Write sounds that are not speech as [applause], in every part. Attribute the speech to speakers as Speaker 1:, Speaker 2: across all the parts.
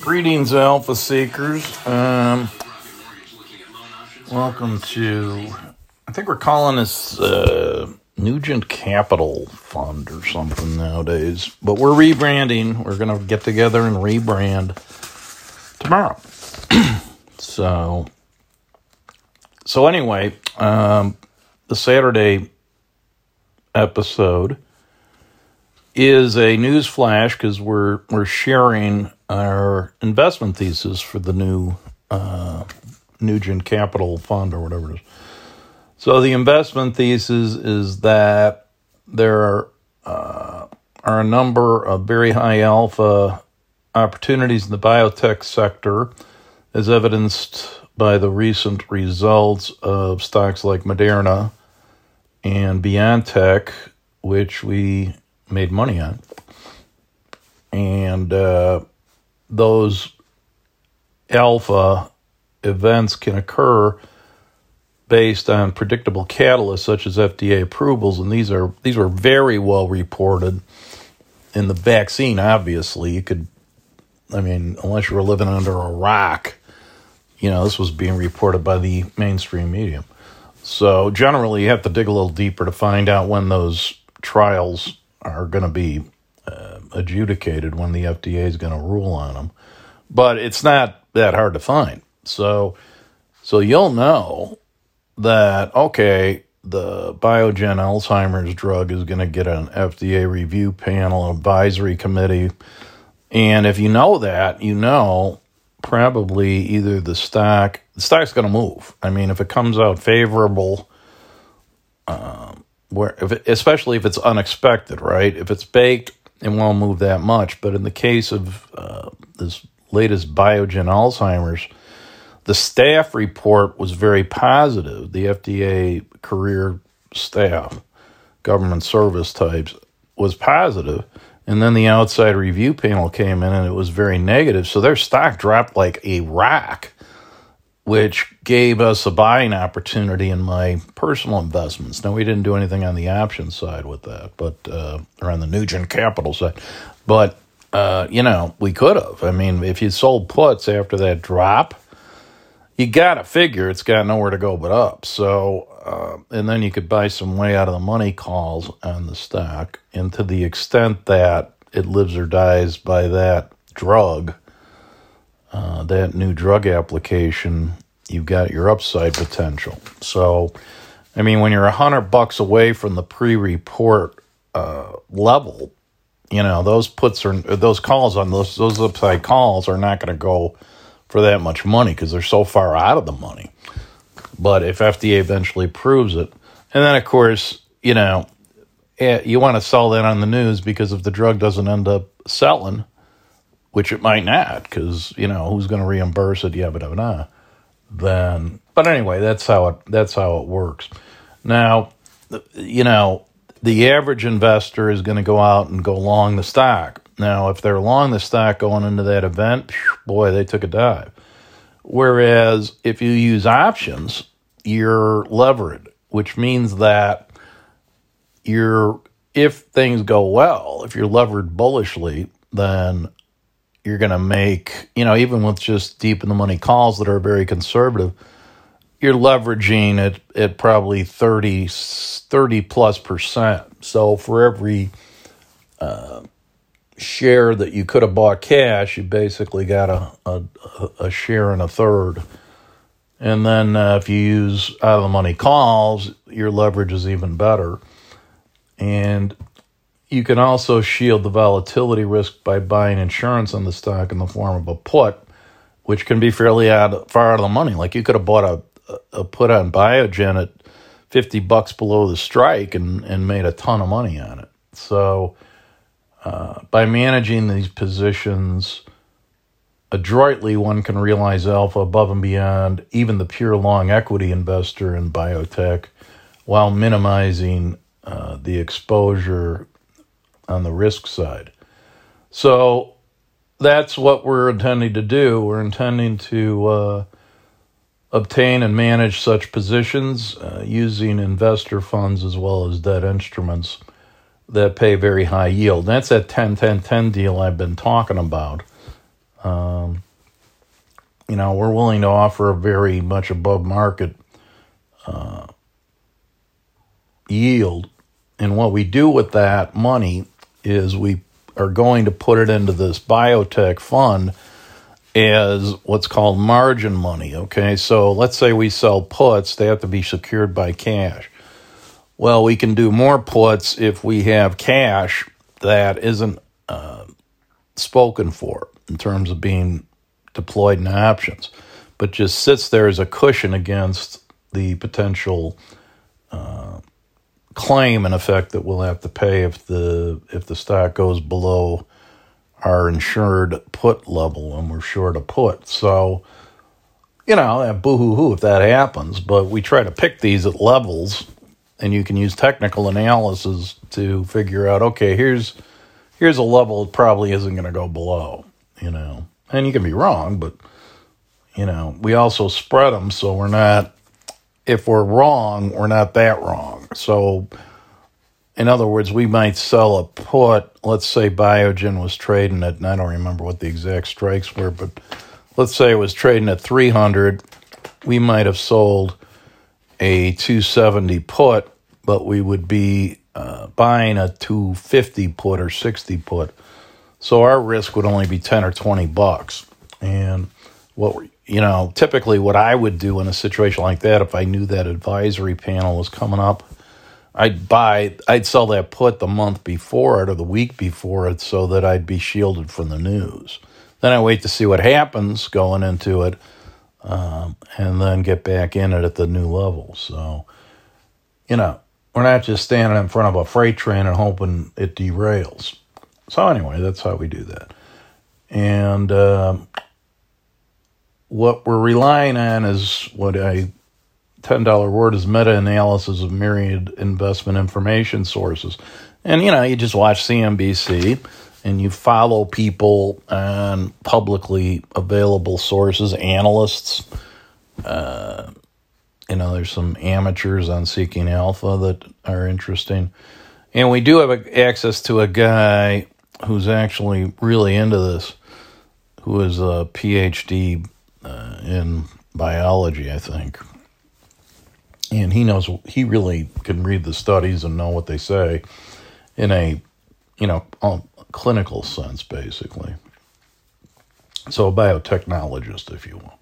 Speaker 1: Greetings, Alpha Seekers. Um, welcome to, I think we're calling this uh, Nugent Capital Fund or something nowadays, but we're rebranding. We're going to get together and rebrand tomorrow. [clears throat] so, so anyway, um, the Saturday episode is a news flash because we're we're sharing our investment thesis for the new uh, Nugent Capital Fund or whatever it is. So the investment thesis is that there are, uh, are a number of very high alpha opportunities in the biotech sector, as evidenced by the recent results of stocks like Moderna and BioNTech, which we made money on. And uh, those alpha events can occur based on predictable catalysts such as FDA approvals, and these are these were very well reported in the vaccine. Obviously, you could, I mean, unless you were living under a rock, you know, this was being reported by the mainstream media. So generally, you have to dig a little deeper to find out when those trials are going to be adjudicated, when the FDA is going to rule on them. But it's not that hard to find. So, so you'll know that okay, the Biogen Alzheimer's drug is going to get an FDA review panel, advisory committee, and if you know that, you know probably either the stock the stock's going to move. I mean, if it comes out favorable, um, where if it, especially if it's unexpected, right? If it's baked, it won't move that much. But in the case of uh, this latest Biogen Alzheimer's, the staff report was very positive. The FDA career staff, government service types, was positive. And then the outside review panel came in and it was very negative. So their stock dropped like a rock, which gave us a buying opportunity in my personal investments. Now, we didn't do anything on the option side with that, but, uh, the Nugent Capital side. But, uh, you know, we could have. I mean, if you sold puts after that drop, you got to figure it's got nowhere to go but up. So, uh, and then you could buy some way out of the money calls on the stock. And to the extent that it lives or dies by that drug, uh, that new drug application, you've got your upside potential. So, I mean, when you're a hundred bucks away from the pre-report uh, level, you know those puts are those calls on those those upside calls are not going to go for that much money because they're so far out of the money. But if FDA eventually proves it, and then of course, you know, eh, you want to sell that on the news because if the drug doesn't end up selling, which it might not, because you know who's going to reimburse it, yeah, but nah, then. But anyway, that's how it that's how it works. Now, you know, the average investor is going to go out and go long the stock. Now, if they're long the stock going into that event, boy, they took a dive. Whereas if you use options, you're levered, which means that you're if things go well, if you're levered bullishly, then you're going to make, you know, even with just deep in the money calls that are very conservative, you're leveraging at, at probably 30, 30 plus percent. So for every uh, share that you could have bought cash, you basically got a, a, a share and a third. And then uh, if you use out of the money calls, your leverage is even better. And you can also shield the volatility risk by buying insurance on the stock in the form of a put, which can be fairly out, far out of the money. Like you could have bought a, a put on Biogen at 50 bucks below the strike and, and made a ton of money on it. So, uh, by managing these positions adroitly, one can realize alpha above and beyond even the pure long equity investor in biotech while minimizing uh, the exposure on the risk side. So that's what we're intending to do. We're intending to uh, obtain and manage such positions uh, using investor funds as well as debt instruments that pay very high yield. That's that 10 10 10 deal I've been talking about. Um, you know, we're willing to offer a very much above market uh, yield. And what we do with that money is we are going to put it into this biotech fund as what's called margin money. Okay, so let's say we sell puts, they have to be secured by cash. Well, we can do more puts if we have cash that isn't uh, spoken for in terms of being deployed in options, but just sits there as a cushion against the potential uh, claim, in effect, that we'll have to pay if the if the stock goes below our insured put level and we're short a put. So, you know, eh, boo hoo hoo if that happens, but we try to pick these at levels and you can use technical analysis to figure out okay, here's here's a level it probably isn't going to go below, you know. And you can be wrong, but you know, we also spread them so we're not if we're wrong, we're not that wrong. So in other words, we might sell a put. Let's say Biogen was trading at, and I don't remember what the exact strikes were, but let's say it was trading at 300. We might have sold a 270 put, but we would be uh, buying a 250 put or 60 put. So our risk would only be 10 or 20 bucks. And what, you know, typically what I would do in a situation like that, if I knew that advisory panel was coming up, I'd buy, I'd sell that put the month before it or the week before it so that I'd be shielded from the news. Then I wait to see what happens going into it um, and then get back in it at the new level. So, you know, we're not just standing in front of a freight train and hoping it derails. So, anyway, that's how we do that. And uh, what we're relying on is what I $10 word is meta analysis of myriad investment information sources. And, you know, you just watch CNBC and you follow people on publicly available sources, analysts. Uh, you know, there's some amateurs on Seeking Alpha that are interesting. And we do have access to a guy who's actually really into this, who is a PhD uh, in biology, I think. And he knows he really can read the studies and know what they say in a you know clinical sense basically. So a biotechnologist if you will.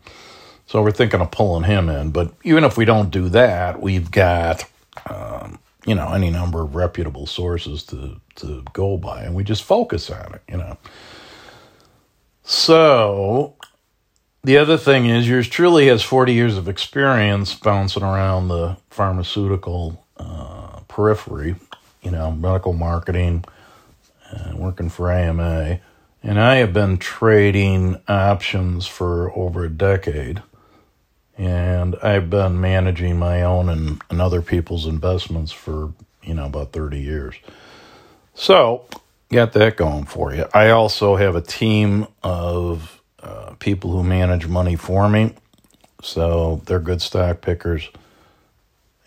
Speaker 1: So we're thinking of pulling him in but even if we don't do that we've got um, you know any number of reputable sources to to go by and we just focus on it you know. So the other thing is, yours truly has 40 years of experience bouncing around the pharmaceutical uh, periphery, you know, medical marketing, uh, working for AMA. And I have been trading options for over a decade. And I've been managing my own and, and other people's investments for, you know, about 30 years. So, got that going for you. I also have a team of people who manage money for me. So they're good stock pickers.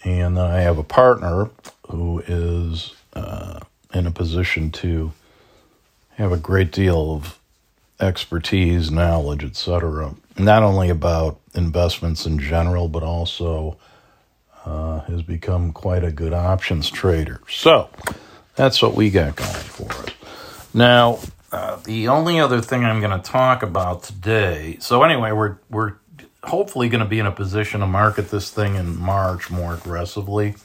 Speaker 1: And then I have a partner who is uh, in a position to have a great deal of expertise, knowledge, etc. Not only about investments in general, but also uh, has become quite a good options trader. So that's what we got going for us. Now, uh, the only other thing I'm going to talk about today. So anyway, we're we're hopefully going to be in a position to market this thing in March more aggressively.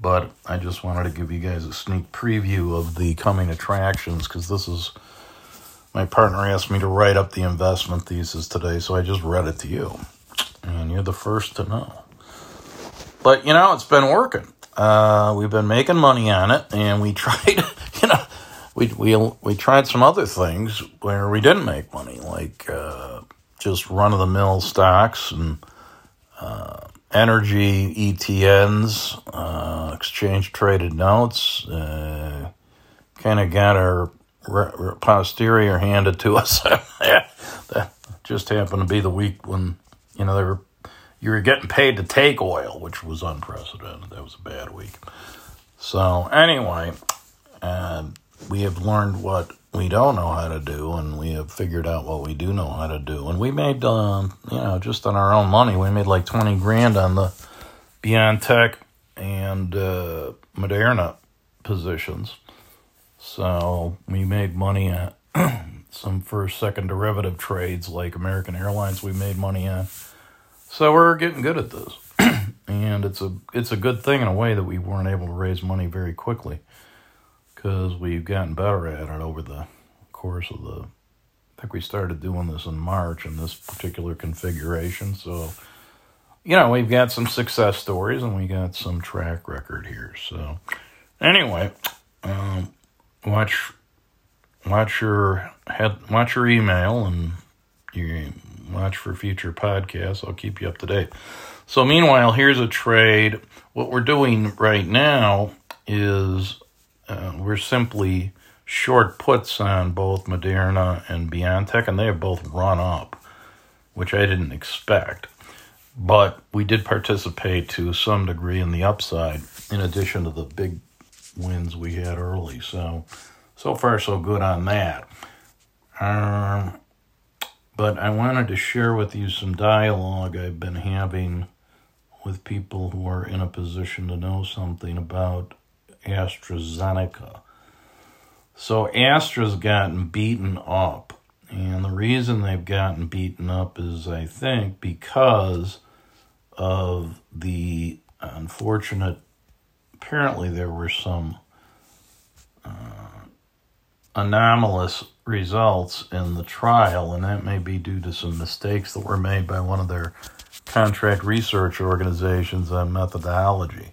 Speaker 1: But I just wanted to give you guys a sneak preview of the coming attractions because this is my partner asked me to write up the investment thesis today, so I just read it to you, and you're the first to know. But you know, it's been working. Uh, we've been making money on it, and we [laughs] tried, you know we we we tried some other things where we didn't make money, like uh, just run of the mill stocks and uh, energy ETNs, uh, exchange traded notes. Uh, kind of got our posterior handed to [laughs] us. that just happened to be the week when you know they were you were getting paid to take oil, which was unprecedented. That was a bad week. So anyway, and we have learned what we don't know how to do, and we have figured out what we do know how to do. And we made, um, you know, just on our own money, we made like 20 grand on the BioNTech and uh, Moderna positions. So we made money at [clears throat] some first, second derivative trades like American Airlines. We made money on. So we're getting good at this, [clears throat] and it's a it's a good thing in a way that we weren't able to raise money very quickly because we've gotten better at it over the course of the. I think we started doing this in March in this particular configuration. So, you know, we've got some success stories and we got some track record here. So, anyway, um, watch watch your head watch your email and you watch for future podcasts. I'll keep you up to date. So, meanwhile, here's a trade. What we're doing right now is uh, we're simply short puts on both Moderna and BioNTech, and they have both run up, which I didn't expect. But we did participate to some degree in the upside, in addition to the big wins we had early. So, so far, so good on that. Um, but I wanted to share with you some dialogue I've been having with people who are in a position to know something about AstraZeneca. So Astra's gotten beaten up. And the reason they've gotten beaten up is, I think, because of the unfortunate, apparently, there were some uh, anomalous results in the trial, and that may be due to some mistakes that were made by one of their contract research organizations on methodology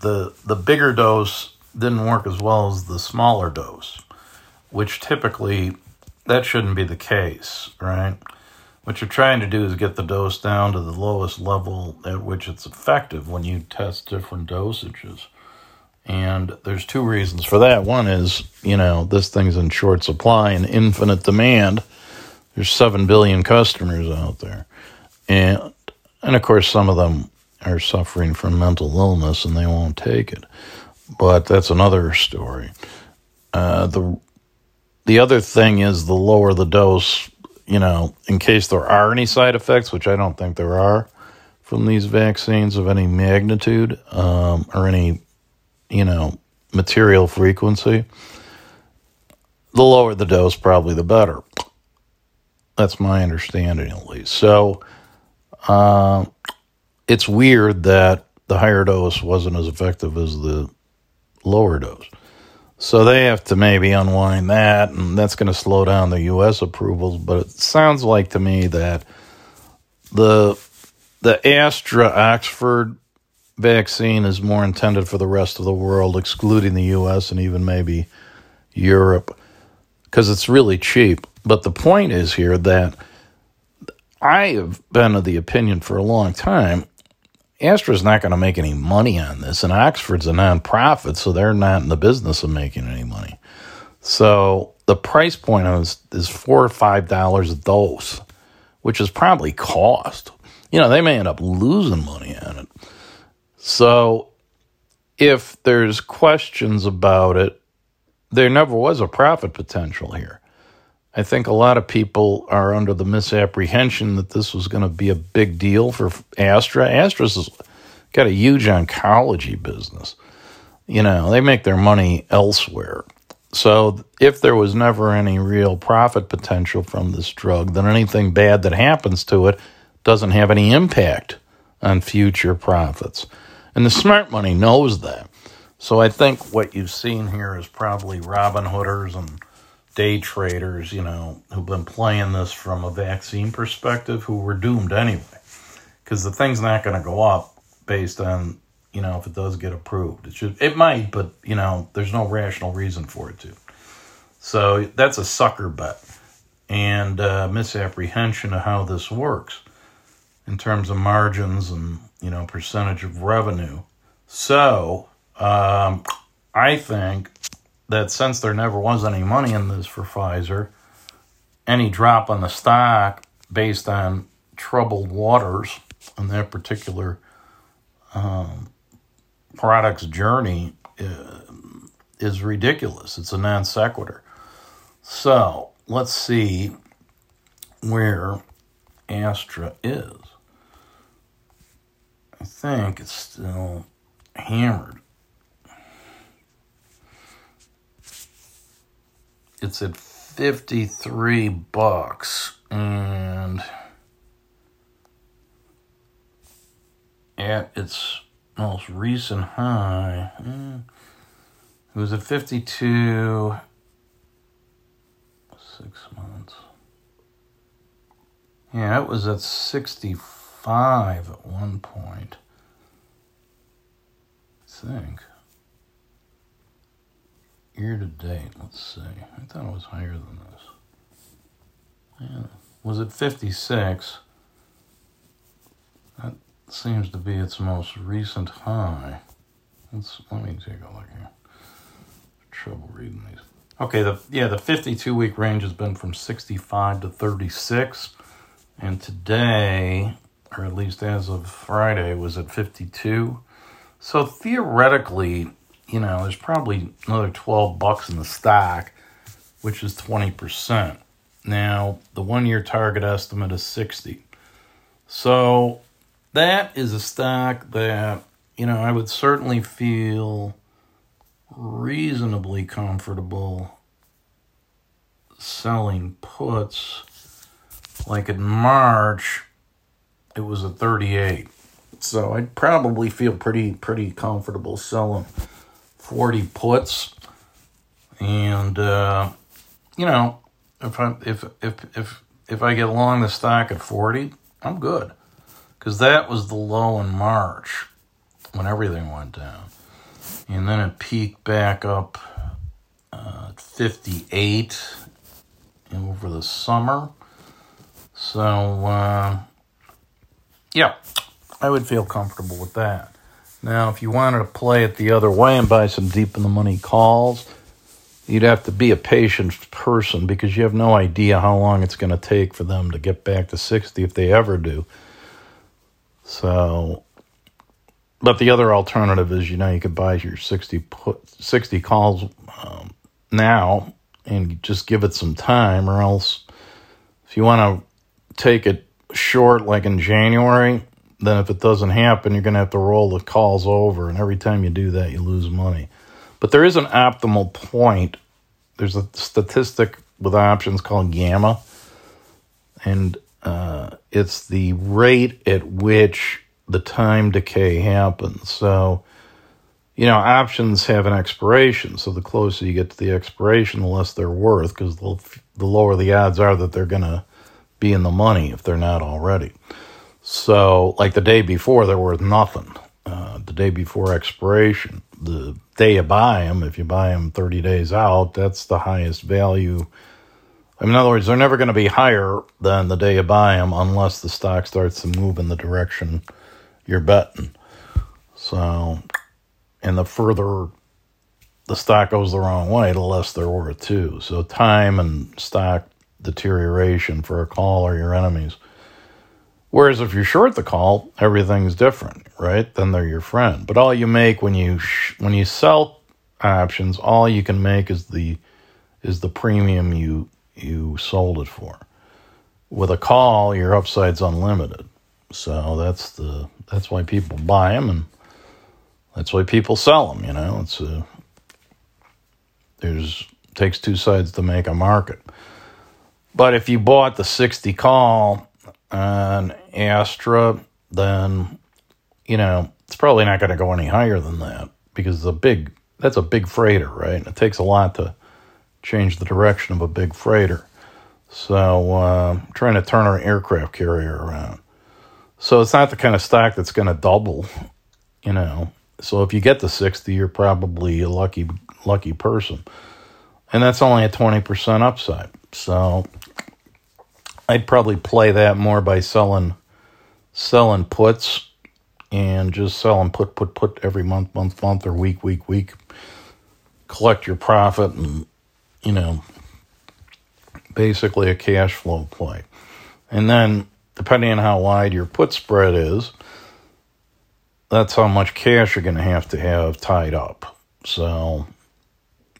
Speaker 1: the the bigger dose didn't work as well as the smaller dose, which typically that shouldn't be the case, right? What you're trying to do is get the dose down to the lowest level at which it's effective when you test different dosages. And there's two reasons for that. One is, you know, this thing's in short supply and infinite demand. There's 7 billion customers out there. And and of course some of them are suffering from mental illness and they won't take it. But that's another story. Uh, the the other thing is the lower the dose, you know, in case there are any side effects, which I don't think there are from these vaccines of any magnitude um, or any, you know, material frequency, the lower the dose, probably the better. That's my understanding, at least. So, uh, it's weird that the higher dose wasn't as effective as the lower dose. So they have to maybe unwind that, and that's going to slow down the U.S. approvals. But it sounds like to me that the the Astra Oxford vaccine is more intended for the rest of the world, excluding the U.S. and even maybe Europe, because it's really cheap. But the point is here that I have been of the opinion for a long time Astra's not going to make any money on this, and Oxford's a nonprofit, so they're not in the business of making any money. So the price point is, is four or five dollars a dose, which is probably cost. You know, they may end up losing money on it. So if there's questions about it, there never was a profit potential here. I think a lot of people are under the misapprehension that this was going to be a big deal for Astra. Astra's got a huge oncology business. You know, they make their money elsewhere. So if there was never any real profit potential from this drug, then anything bad that happens to it doesn't have any impact on future profits. And the smart money knows that. So I think what you've seen here is probably Robin Hooders and day traders, you know, who've been playing this from a vaccine perspective who were doomed anyway. Because the thing's not going to go up based on, you know, if it does get approved. It should it might, but you know, there's no rational reason for it to. So that's a sucker bet and uh, misapprehension of how this works in terms of margins and you know percentage of revenue. So um, I think that since there never was any money in this for Pfizer, any drop on the stock based on troubled waters in that particular um, product's journey uh, is ridiculous. It's a non sequitur. So let's see where Astra is. I think it's still hammered. It's at 53 bucks and at its most recent high, eh, it was at 52 six months. Yeah, it was at 65 at one point. I think. Year to date, let's see. I thought it was higher than this. Yeah. Was it 56? That seems to be its most recent high. Let's let me take a look here. Trouble reading these. Okay, the yeah, the 52 week range has been from 65 to 36. And today, or at least as of Friday, was at 52. So theoretically, you know, there's probably another 12 bucks in the stock, which is 20%. Now, the one year target estimate is 60. So that is a stock that, you know, I would certainly feel reasonably comfortable selling puts. Like in March, it was a 38. So I'd probably feel pretty pretty comfortable selling 40 puts. And uh, you know, if I if if if if I get long the stock at 40, I'm good. Cuz that was the low in March when everything went down and then it peaked back up uh, 58 over the summer. So, uh, yeah, I would feel comfortable with that. Now, if you wanted to play it the other way and buy some deep in the money calls, you'd have to be a patient person because you have no idea how long it's going to take for them to get back to 60 if they ever do. So, but the other alternative is, you know, you could buy your 60 put 60 calls um, now and just give it some time, or else if you want to take it short, like in January, then if it doesn't happen, you're going to have to roll the calls over, and every time you do that, you lose money. But there is an optimal point. There's a statistic with options called gamma, and uh, it's the rate at which the time decay happens. So, you know, options have an expiration. So the closer you get to the expiration, the less they're worth because the, the lower the odds are that they're going to be in the money if they're not already. So, like the day before, they're worth nothing. Uh, the day before expiration, the day you buy them, if you buy them 30 days out, that's the highest value. I mean, in other words, they're never going to be higher than the day you buy them unless the stock starts to move in the direction you're betting. So, and the further the stock goes the wrong way, the less they're worth too. So, time and stock deterioration for a call are your enemies. Whereas if you're short the call, everything's different, right? Then they're your friend. But all you make when you sh- when you sell options, all you can make is the is the premium you you sold it for. With a call, your upside's unlimited. So that's the that's why people buy them and that's why people sell them. You know, it's a there's takes two sides to make a market. But if you bought the sixty call on Astra, then you know it's probably not going to go any higher than that because it's a big that's a big freighter, right? It takes a lot to change the direction of a big freighter. So uh, trying to turn our aircraft carrier around. So it's not the kind of stock that's going to double, you know. So if you get the 60, you're probably a lucky lucky person. And that's only a 20% upside. So I'd probably play that more by selling selling puts and just selling put put put every month month month or week week week collect your profit and you know basically a cash flow play. And then depending on how wide your put spread is, that's how much cash you're going to have to have tied up. So,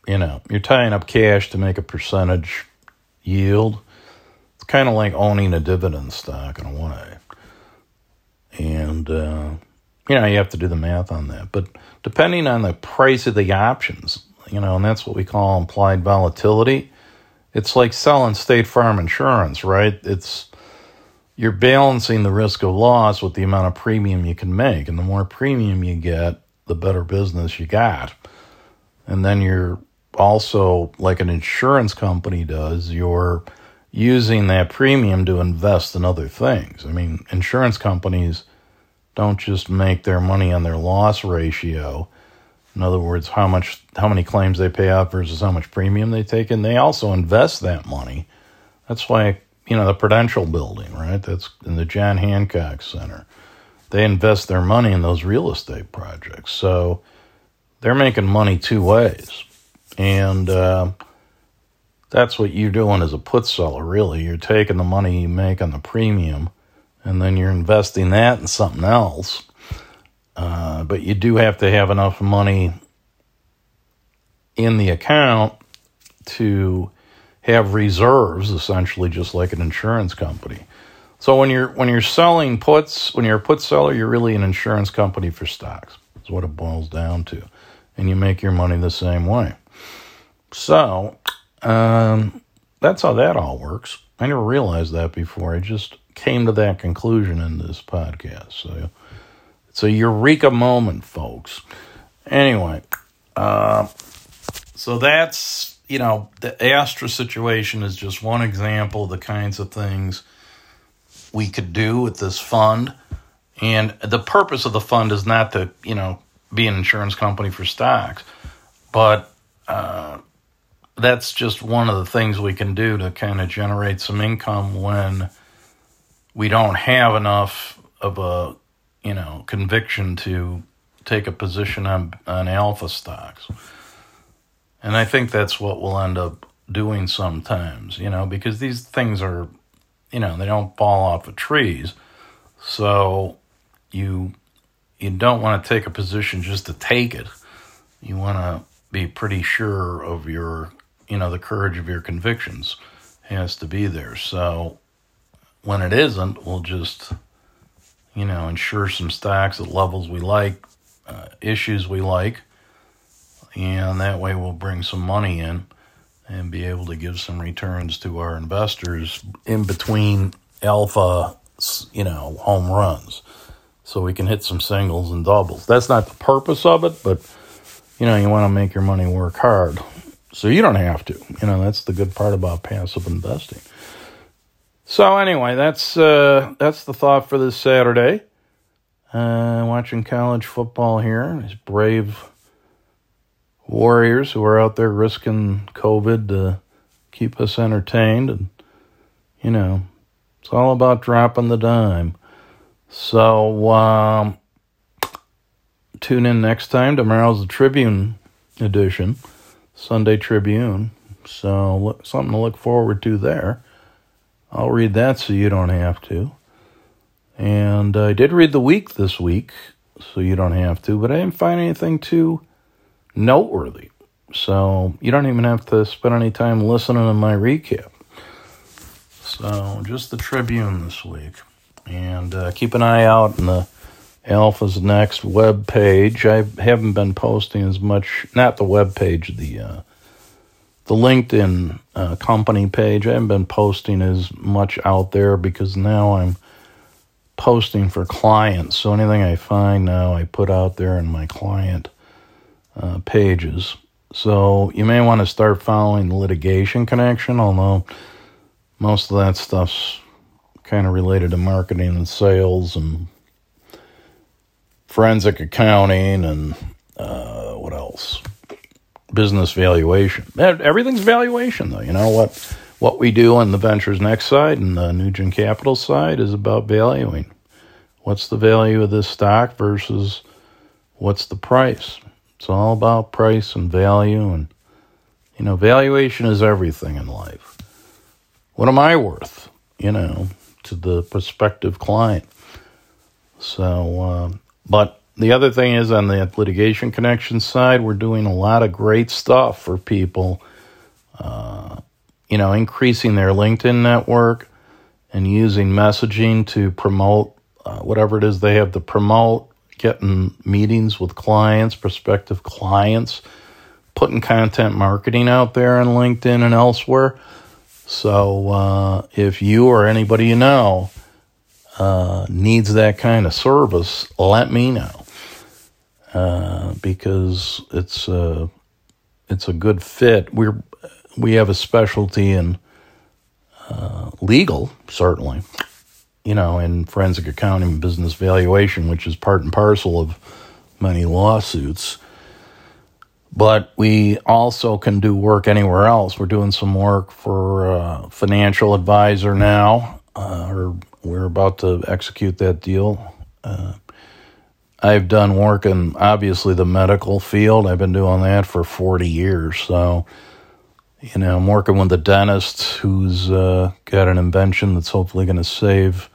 Speaker 1: you know, you're tying up cash to make a percentage yield. Kind of like owning a dividend stock in a way. And, uh, you know, you have to do the math on that. But depending on the price of the options, you know, and that's what we call implied volatility. It's like selling State Farm insurance, right? It's you're balancing the risk of loss with the amount of premium you can make, and the more premium you get, the better business you got. And then you're also like an insurance company does, you're using that premium to invest in other things. I mean, insurance companies don't just make their money on their loss ratio in other words, how much, how many claims they pay out versus how much premium they take in. They also invest that money. That's why you know the Prudential Building, right? That's in the John Hancock Center. They invest their money in those real estate projects, so they're making money two ways, and uh, that's what you're doing as a put seller. Really, you're taking the money you make on the premium, and then you're investing that in something else uh, but you do have to have enough money in the account to have reserves, essentially, just like an insurance company. So when you're when you're selling puts, when you're a put seller, you're really an insurance company for stocks. That's what it boils down to, and you make your money the same way. So um, that's how that all works. I never realized that before. I just came to that conclusion in this podcast. So it's a eureka moment, folks. Anyway, uh, so that's, you know, the Astra situation is just one example of the kinds of things we could do with this fund. And the purpose of the fund is not to, you know, be an insurance company for stocks, but uh, that's just one of the things we can do to kind of generate some income when we don't have enough of a you know, conviction to take a position on on alpha stocks. And I think that's what we'll end up doing sometimes, you know, because these things are, you know, they don't fall off of trees. So you you don't want to take a position just to take it. You want to be pretty sure of your, you know, the courage of your convictions has to be there. So when it isn't, we'll just you know, ensure some stocks at levels we like, uh, issues we like, and that way we'll bring some money in and be able to give some returns to our investors in between alpha, you know, home runs. So we can hit some singles and doubles. That's not the purpose of it, but you know, you want to make your money work hard. So you don't have to. You know, that's the good part about passive investing. So anyway, that's uh, that's the thought for this Saturday. Uh, watching college football here. These brave warriors who are out there risking COVID to keep us entertained, and you know, it's all about dropping the dime. So um, tune in next time. Tomorrow's the Tribune edition, Sunday Tribune. So look, something to look forward to there. I'll read that so you don't have to. And I did read the week this week, so you don't have to, but I didn't find anything too noteworthy. So you don't even have to spend any time listening to my recap. So just the Tribune this week. And uh, keep an eye out on the Alpha's next web page. I haven't been posting as much, not the web page, the uh, the LinkedIn uh, company page. I haven't been posting as much out there because now I'm posting for clients. So anything I find now, I put out there in my client uh, pages. So you may want to start following litigation connection, although most of that stuff's kind of related to marketing and sales and forensic accounting and uh, what else? business valuation. Everything's valuation, though. You know what what we do on the Ventures Next side and the Nugent Capital side is about valuing. What's the value of this stock versus what's the price? It's all about price and value, and you know, valuation is everything in life. What am I worth? You know, to the prospective client. So, uh, but the other thing is on the litigation connection side, we're doing a lot of great stuff for people. Uh, you know, increasing their LinkedIn network and using messaging to promote uh, whatever it is they have to promote, getting meetings with clients, prospective clients, putting content marketing out there on LinkedIn and elsewhere. So uh, if you or anybody you know uh, needs that kind of service, let me know uh, because it's a it's a good fit. We're we have a specialty in uh, legal, certainly, you know, in forensic accounting and business valuation, which is part and parcel of many lawsuits. But we also can do work anywhere else. We're doing some work for a financial advisor now, uh, or we're about to execute that deal. Uh, I've done work in obviously the medical field. I've been doing that for 40 years. So, you know, I'm working with a dentist who's uh, got an invention that's hopefully going to save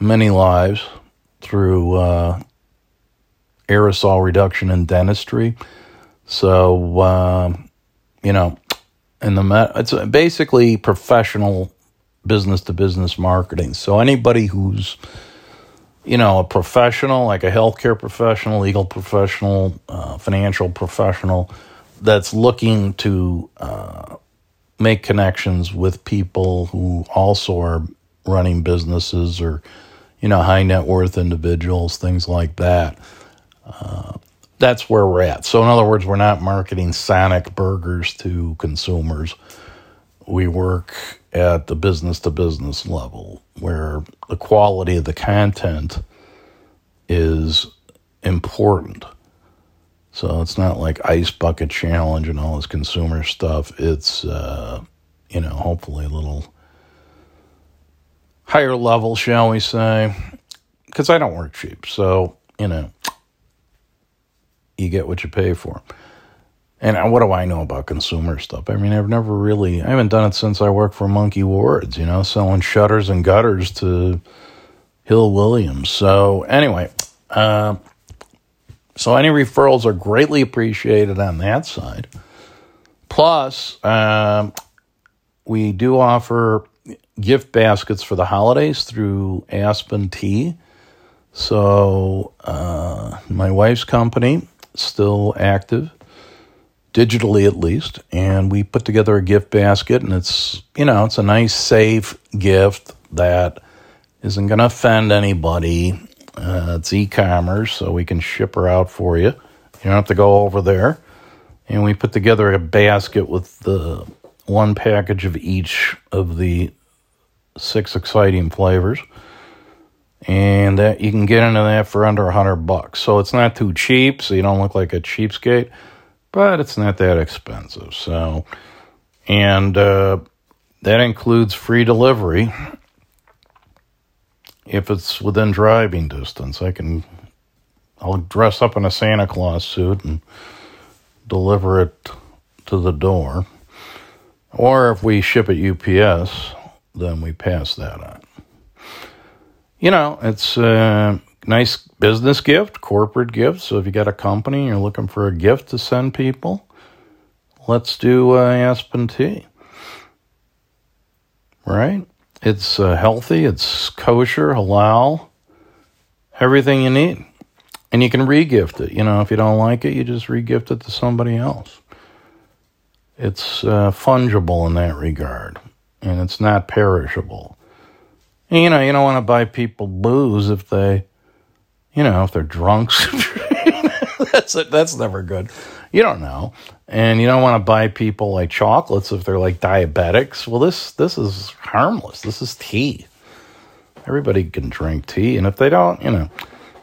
Speaker 1: many lives through uh, aerosol reduction in dentistry. So, uh, you know, in the med- it's basically professional business to business marketing. So anybody who's you know a professional, like a healthcare professional, legal professional, uh, financial professional that's looking to uh, make connections with people who also are running businesses or you know high net worth individuals things like that uh, that's where we're at so in other words we're not marketing sonic burgers to consumers we work at the business to business level where the quality of the content is important so it's not like ice bucket challenge and all this consumer stuff. It's uh, you know hopefully a little higher level, shall we say? Because I don't work cheap, so you know you get what you pay for. And what do I know about consumer stuff? I mean, I've never really, I haven't done it since I worked for Monkey Wards, you know, selling shutters and gutters to Hill Williams. So, anyway, uh, so any referrals are greatly appreciated on that side. Plus, um, we do offer gift baskets for the holidays through Aspen Tea. So uh, my wife's company still active, digitally at least, and we put together a gift basket, and it's you know it's a nice, safe gift that isn't going to offend anybody uh, it's e-commerce, so we can ship her out for you. You don't have to go over there. And we put together a basket with the one package of each of the six exciting flavors. And that you can get into that for under a hundred bucks. So it's not too cheap, so you don't look like a cheapskate, but it's not that expensive. So, and uh, that includes free delivery if it's within driving distance, I can I'll dress up in a Santa Claus suit and deliver it to the door. Or if we ship it UPS, then we pass that on. You know, it's a nice business gift, corporate gift. So if you got a company, and you're looking for a gift to send people, let's do uh, Aspen Tea. Right? It's uh, healthy, it's kosher, halal, everything you need. And you can regift it. You know, if you don't like it, you just regift it to somebody else. It's uh, fungible in that regard, and it's not perishable. And, you know, you don't want to buy people booze if they, you know, if they're drunks. [laughs] that's. That's never good. You don't know, and you don't want to buy people like chocolates if they're like diabetics. Well, this this is harmless. This is tea. Everybody can drink tea, and if they don't, you know,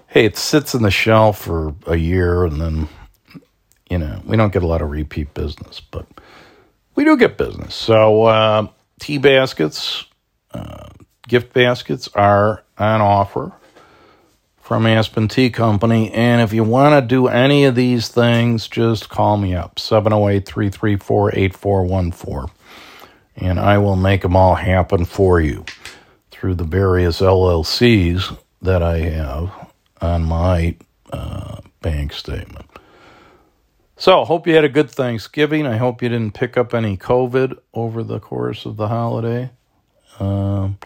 Speaker 1: hey, it sits in the shelf for a year, and then you know we don't get a lot of repeat business, but we do get business. So uh, tea baskets, uh, gift baskets are on offer from Aspen Tea Company. And if you want to do any of these things, just call me up 708 334 8414. And I will make them all happen for you through the various LLCs that I have on my uh, bank statement. So, hope you had a good Thanksgiving. I hope you didn't pick up any COVID over the course of the holiday. Um,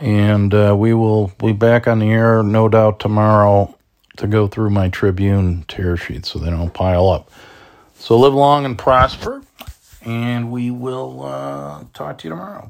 Speaker 1: and uh, we will be back on the air, no doubt, tomorrow to go through my Tribune tear sheets so they don't pile up. So live long and prosper, and we will uh, talk to you tomorrow.